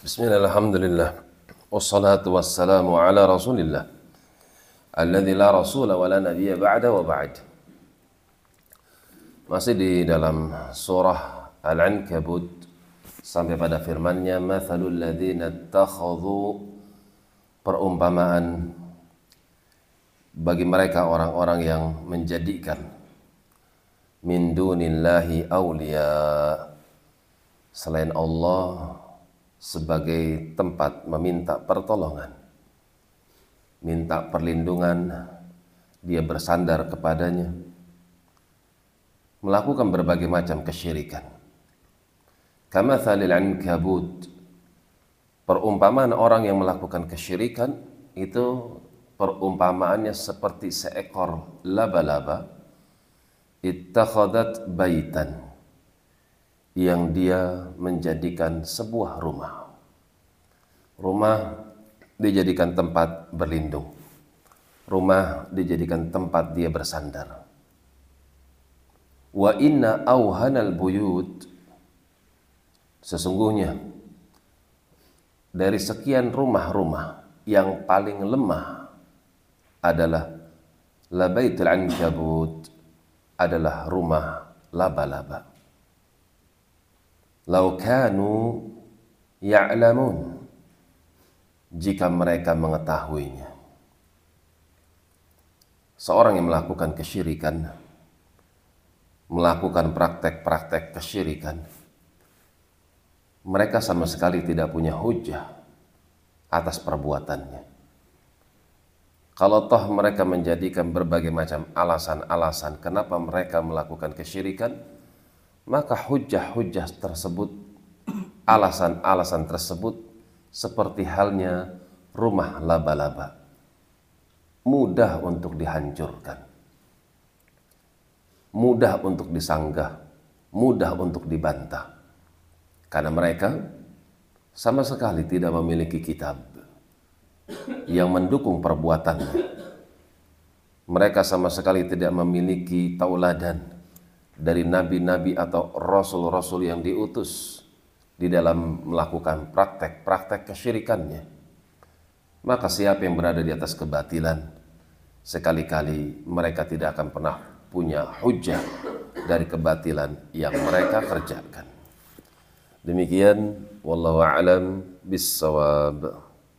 Bismillah, alhamdulillah. Wassalatu wassalamu ala rasulillah. La rasula wa la ba'da wa ba'd. Masih di dalam surah Al-Ankabut sampai pada firmannya mathalul ladzina ittakhadhu perumpamaan bagi mereka orang-orang yang menjadikan min dunillahi awliya selain Allah sebagai tempat meminta pertolongan, minta perlindungan, dia bersandar kepadanya, melakukan berbagai macam kesyirikan. Kama thalil ankabut, perumpamaan orang yang melakukan kesyirikan itu perumpamaannya seperti seekor laba-laba. Ittakhadat baitan yang dia menjadikan sebuah rumah. Rumah dijadikan tempat berlindung. Rumah dijadikan tempat dia bersandar. Wa inna awhanal buyut sesungguhnya dari sekian rumah-rumah yang paling lemah adalah labaitul ankabut adalah rumah laba-laba. Laukanu ya'lamun jika mereka mengetahuinya. Seorang yang melakukan kesyirikan, melakukan praktek-praktek kesyirikan, mereka sama sekali tidak punya hujah atas perbuatannya. Kalau toh mereka menjadikan berbagai macam alasan-alasan kenapa mereka melakukan kesyirikan, maka hujah-hujah tersebut, alasan-alasan tersebut seperti halnya rumah laba-laba. Mudah untuk dihancurkan. Mudah untuk disanggah, mudah untuk dibantah. Karena mereka sama sekali tidak memiliki kitab yang mendukung perbuatannya. Mereka sama sekali tidak memiliki tauladan dari nabi-nabi atau rasul-rasul yang diutus di dalam melakukan praktek-praktek kesyirikannya. Maka siapa yang berada di atas kebatilan, sekali-kali mereka tidak akan pernah punya hujah dari kebatilan yang mereka kerjakan. Demikian wallahu a'lam.